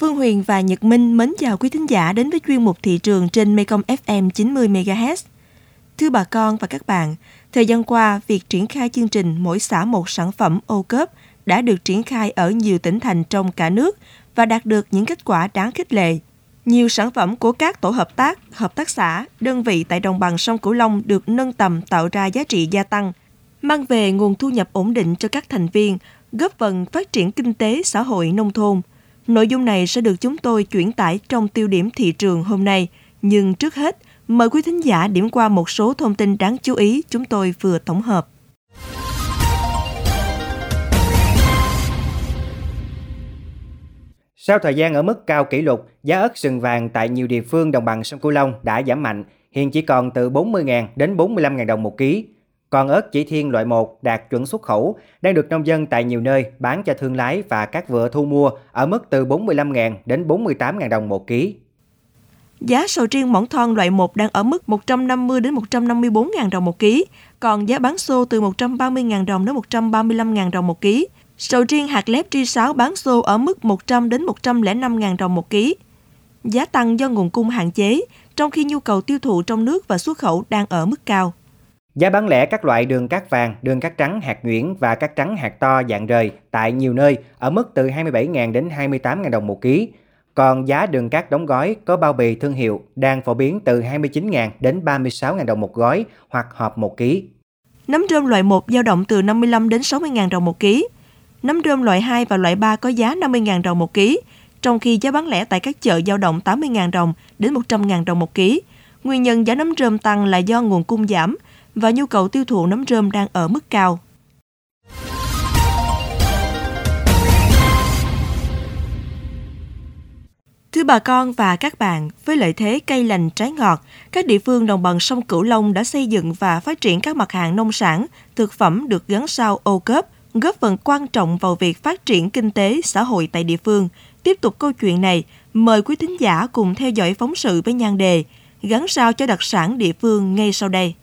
Phương Huyền và Nhật Minh mến chào quý thính giả đến với chuyên mục thị trường trên Mekong FM 90 MHz. Thưa bà con và các bạn, thời gian qua, việc triển khai chương trình mỗi xã một sản phẩm ô cớp đã được triển khai ở nhiều tỉnh thành trong cả nước và đạt được những kết quả đáng khích lệ. Nhiều sản phẩm của các tổ hợp tác, hợp tác xã, đơn vị tại đồng bằng sông Cửu Long được nâng tầm tạo ra giá trị gia tăng, mang về nguồn thu nhập ổn định cho các thành viên, góp phần phát triển kinh tế xã hội nông thôn. Nội dung này sẽ được chúng tôi chuyển tải trong tiêu điểm thị trường hôm nay. Nhưng trước hết, mời quý thính giả điểm qua một số thông tin đáng chú ý chúng tôi vừa tổng hợp. Sau thời gian ở mức cao kỷ lục, giá ớt sừng vàng tại nhiều địa phương đồng bằng sông Cửu Long đã giảm mạnh, hiện chỉ còn từ 40.000 đến 45.000 đồng một ký. Còn ớt chỉ thiên loại 1 đạt chuẩn xuất khẩu đang được nông dân tại nhiều nơi bán cho thương lái và các vựa thu mua ở mức từ 45.000 đến 48.000 đồng một ký. Giá sầu riêng mỏng thon loại 1 đang ở mức 150 đến 154.000 đồng một ký, còn giá bán xô từ 130.000 đồng đến 135.000 đồng một ký. Sầu riêng hạt lép tri 6 bán xô ở mức 100 đến 105.000 đồng một ký. Giá tăng do nguồn cung hạn chế, trong khi nhu cầu tiêu thụ trong nước và xuất khẩu đang ở mức cao. Giá bán lẻ các loại đường cát vàng, đường cát trắng hạt nhuyễn và cát trắng hạt to dạng rời tại nhiều nơi ở mức từ 27.000 đến 28.000 đồng một ký. Còn giá đường cát đóng gói có bao bì thương hiệu đang phổ biến từ 29.000 đến 36.000 đồng một gói hoặc hộp một ký. Nấm rơm loại 1 dao động từ 55 đến 60.000 đồng một ký. Nấm rơm loại 2 và loại 3 có giá 50.000 đồng một ký, trong khi giá bán lẻ tại các chợ dao động 80.000 đồng đến 100.000 đồng một ký. Nguyên nhân giá nấm rơm tăng là do nguồn cung giảm và nhu cầu tiêu thụ nấm rơm đang ở mức cao. Thưa bà con và các bạn, với lợi thế cây lành trái ngọt, các địa phương đồng bằng sông Cửu Long đã xây dựng và phát triển các mặt hàng nông sản, thực phẩm được gắn sau ô cớp, góp phần quan trọng vào việc phát triển kinh tế xã hội tại địa phương. Tiếp tục câu chuyện này, mời quý thính giả cùng theo dõi phóng sự với nhan đề Gắn sao cho đặc sản địa phương ngay sau đây.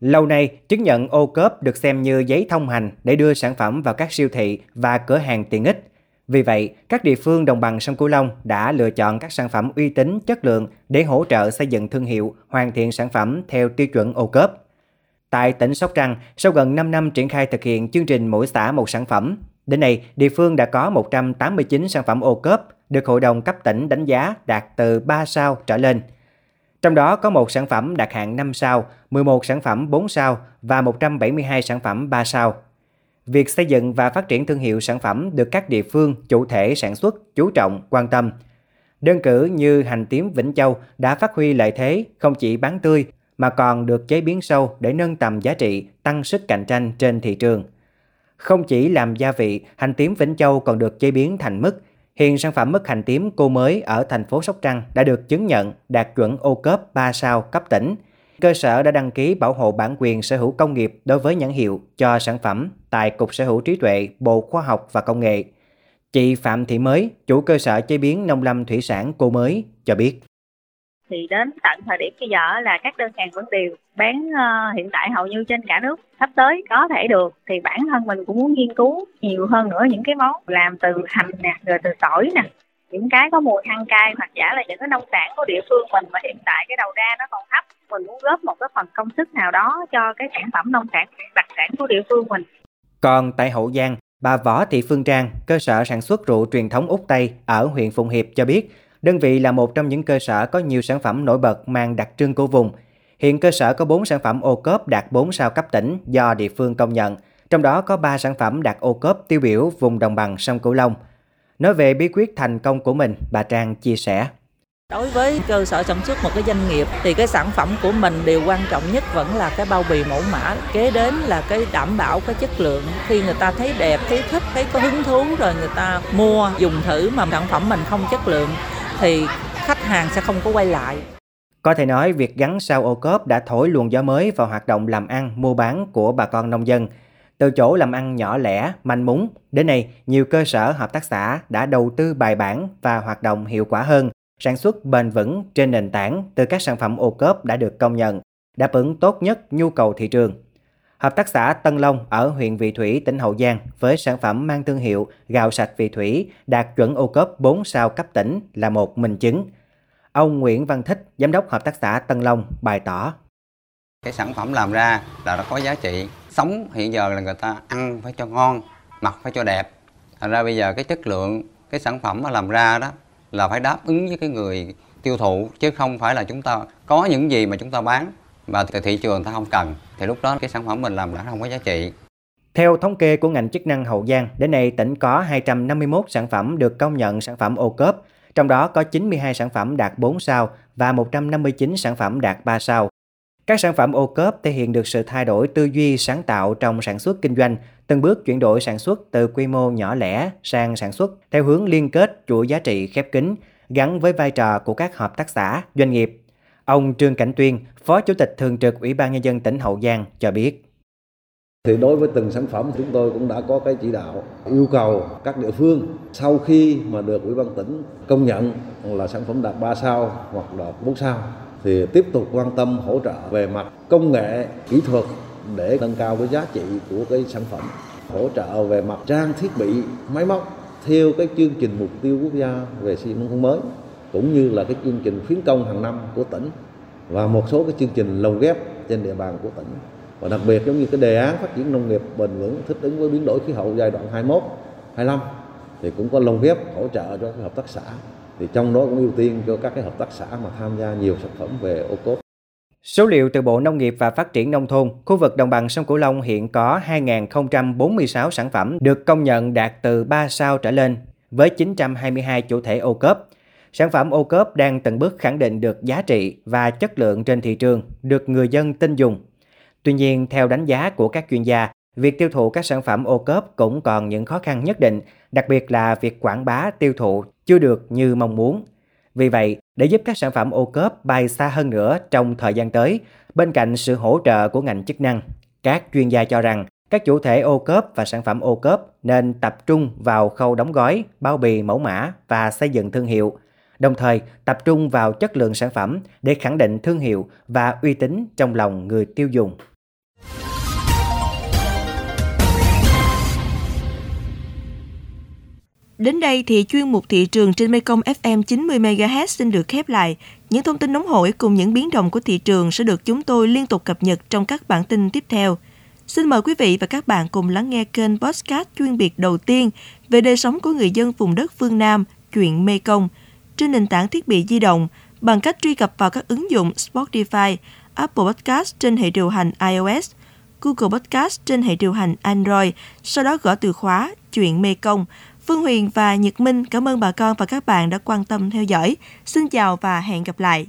Lâu nay, chứng nhận ô cớp được xem như giấy thông hành để đưa sản phẩm vào các siêu thị và cửa hàng tiện ích. Vì vậy, các địa phương đồng bằng sông Cửu Long đã lựa chọn các sản phẩm uy tín, chất lượng để hỗ trợ xây dựng thương hiệu, hoàn thiện sản phẩm theo tiêu chuẩn ô cớp. Tại tỉnh Sóc Trăng, sau gần 5 năm triển khai thực hiện chương trình mỗi xã một sản phẩm, đến nay địa phương đã có 189 sản phẩm ô cớp được Hội đồng cấp tỉnh đánh giá đạt từ 3 sao trở lên – trong đó có một sản phẩm đạt hạng 5 sao, 11 sản phẩm 4 sao và 172 sản phẩm 3 sao. Việc xây dựng và phát triển thương hiệu sản phẩm được các địa phương, chủ thể sản xuất chú trọng, quan tâm. Đơn cử như hành tím Vĩnh Châu đã phát huy lợi thế không chỉ bán tươi mà còn được chế biến sâu để nâng tầm giá trị, tăng sức cạnh tranh trên thị trường. Không chỉ làm gia vị, hành tím Vĩnh Châu còn được chế biến thành mứt, Hiện sản phẩm mứt hành tím cô mới ở thành phố Sóc Trăng đã được chứng nhận đạt chuẩn ô cớp 3 sao cấp tỉnh. Cơ sở đã đăng ký bảo hộ bản quyền sở hữu công nghiệp đối với nhãn hiệu cho sản phẩm tại Cục Sở hữu trí tuệ Bộ Khoa học và Công nghệ. Chị Phạm Thị Mới, chủ cơ sở chế biến nông lâm thủy sản cô mới, cho biết thì đến tận thời điểm bây giờ là các đơn hàng vẫn đều bán uh, hiện tại hầu như trên cả nước sắp tới có thể được. Thì bản thân mình cũng muốn nghiên cứu nhiều hơn nữa những cái món làm từ hành nè rồi từ tỏi nè. Những cái có mùi hăng cay hoặc giả là những cái nông sản của địa phương mình mà hiện tại cái đầu ra nó còn thấp mình muốn góp một cái phần công sức nào đó cho cái sản phẩm nông sản đặc sản của địa phương mình. Còn tại Hậu Giang bà Võ Thị Phương Trang cơ sở sản xuất rượu truyền thống Úc Tây ở huyện Phụng Hiệp cho biết Đơn vị là một trong những cơ sở có nhiều sản phẩm nổi bật mang đặc trưng của vùng. Hiện cơ sở có 4 sản phẩm ô cốp đạt 4 sao cấp tỉnh do địa phương công nhận, trong đó có 3 sản phẩm đạt ô cốp tiêu biểu vùng đồng bằng sông Cửu Long. Nói về bí quyết thành công của mình, bà Trang chia sẻ. Đối với cơ sở sản xuất một cái doanh nghiệp thì cái sản phẩm của mình điều quan trọng nhất vẫn là cái bao bì mẫu mã, kế đến là cái đảm bảo cái chất lượng. Khi người ta thấy đẹp, thấy thích, thấy có hứng thú rồi người ta mua dùng thử mà sản phẩm mình không chất lượng thì khách hàng sẽ không có quay lại. Có thể nói việc gắn sao ô cốp đã thổi luồng gió mới vào hoạt động làm ăn, mua bán của bà con nông dân. Từ chỗ làm ăn nhỏ lẻ, manh mún đến nay nhiều cơ sở hợp tác xã đã đầu tư bài bản và hoạt động hiệu quả hơn, sản xuất bền vững trên nền tảng từ các sản phẩm ô cốp đã được công nhận, đáp ứng tốt nhất nhu cầu thị trường. Hợp tác xã Tân Long ở huyện Vị Thủy, tỉnh Hậu Giang với sản phẩm mang thương hiệu gạo sạch Vị Thủy đạt chuẩn ô cốp 4 sao cấp tỉnh là một minh chứng. Ông Nguyễn Văn Thích, giám đốc hợp tác xã Tân Long bày tỏ. Cái sản phẩm làm ra là nó có giá trị. Sống hiện giờ là người ta ăn phải cho ngon, mặc phải cho đẹp. Thành ra bây giờ cái chất lượng cái sản phẩm mà làm ra đó là phải đáp ứng với cái người tiêu thụ chứ không phải là chúng ta có những gì mà chúng ta bán mà thị trường ta không cần thì lúc đó cái sản phẩm mình làm đã không có giá trị. Theo thống kê của ngành chức năng Hậu Giang, đến nay tỉnh có 251 sản phẩm được công nhận sản phẩm ô cốp, trong đó có 92 sản phẩm đạt 4 sao và 159 sản phẩm đạt 3 sao. Các sản phẩm ô cốp thể hiện được sự thay đổi tư duy sáng tạo trong sản xuất kinh doanh, từng bước chuyển đổi sản xuất từ quy mô nhỏ lẻ sang sản xuất theo hướng liên kết chuỗi giá trị khép kín, gắn với vai trò của các hợp tác xã, doanh nghiệp. Ông Trương Cảnh Tuyên, Phó Chủ tịch Thường trực Ủy ban Nhân dân tỉnh Hậu Giang cho biết. Thì đối với từng sản phẩm chúng tôi cũng đã có cái chỉ đạo yêu cầu các địa phương sau khi mà được Ủy ban tỉnh công nhận là sản phẩm đạt 3 sao hoặc là 4 sao thì tiếp tục quan tâm hỗ trợ về mặt công nghệ, kỹ thuật để nâng cao cái giá trị của cái sản phẩm, hỗ trợ về mặt trang thiết bị, máy móc theo cái chương trình mục tiêu quốc gia về xây dựng nông thôn mới cũng như là cái chương trình khuyến công hàng năm của tỉnh và một số cái chương trình lồng ghép trên địa bàn của tỉnh và đặc biệt giống như cái đề án phát triển nông nghiệp bền vững thích ứng với biến đổi khí hậu giai đoạn 21 25 thì cũng có lồng ghép hỗ trợ cho các hợp tác xã thì trong đó cũng ưu tiên cho các cái hợp tác xã mà tham gia nhiều sản phẩm về ô cốp. Số liệu từ Bộ Nông nghiệp và Phát triển Nông thôn, khu vực đồng bằng sông Cửu Long hiện có 2.046 sản phẩm được công nhận đạt từ 3 sao trở lên, với 922 chủ thể ô cốp. Sản phẩm ô cốp đang từng bước khẳng định được giá trị và chất lượng trên thị trường, được người dân tin dùng. Tuy nhiên, theo đánh giá của các chuyên gia, việc tiêu thụ các sản phẩm ô cốp cũng còn những khó khăn nhất định, đặc biệt là việc quảng bá tiêu thụ chưa được như mong muốn. Vì vậy, để giúp các sản phẩm ô cốp bay xa hơn nữa trong thời gian tới, bên cạnh sự hỗ trợ của ngành chức năng, các chuyên gia cho rằng các chủ thể ô cốp và sản phẩm ô cốp nên tập trung vào khâu đóng gói, bao bì mẫu mã và xây dựng thương hiệu, đồng thời tập trung vào chất lượng sản phẩm để khẳng định thương hiệu và uy tín trong lòng người tiêu dùng. Đến đây thì chuyên mục thị trường trên Mekong FM 90 MHz xin được khép lại. Những thông tin nóng hổi cùng những biến động của thị trường sẽ được chúng tôi liên tục cập nhật trong các bản tin tiếp theo. Xin mời quý vị và các bạn cùng lắng nghe kênh podcast chuyên biệt đầu tiên về đời sống của người dân vùng đất phương Nam, chuyện Mekong, trên nền tảng thiết bị di động bằng cách truy cập vào các ứng dụng Spotify, Apple Podcast trên hệ điều hành iOS, Google Podcast trên hệ điều hành Android, sau đó gõ từ khóa chuyện Mekong Phương Huyền và Nhật Minh cảm ơn bà con và các bạn đã quan tâm theo dõi. Xin chào và hẹn gặp lại.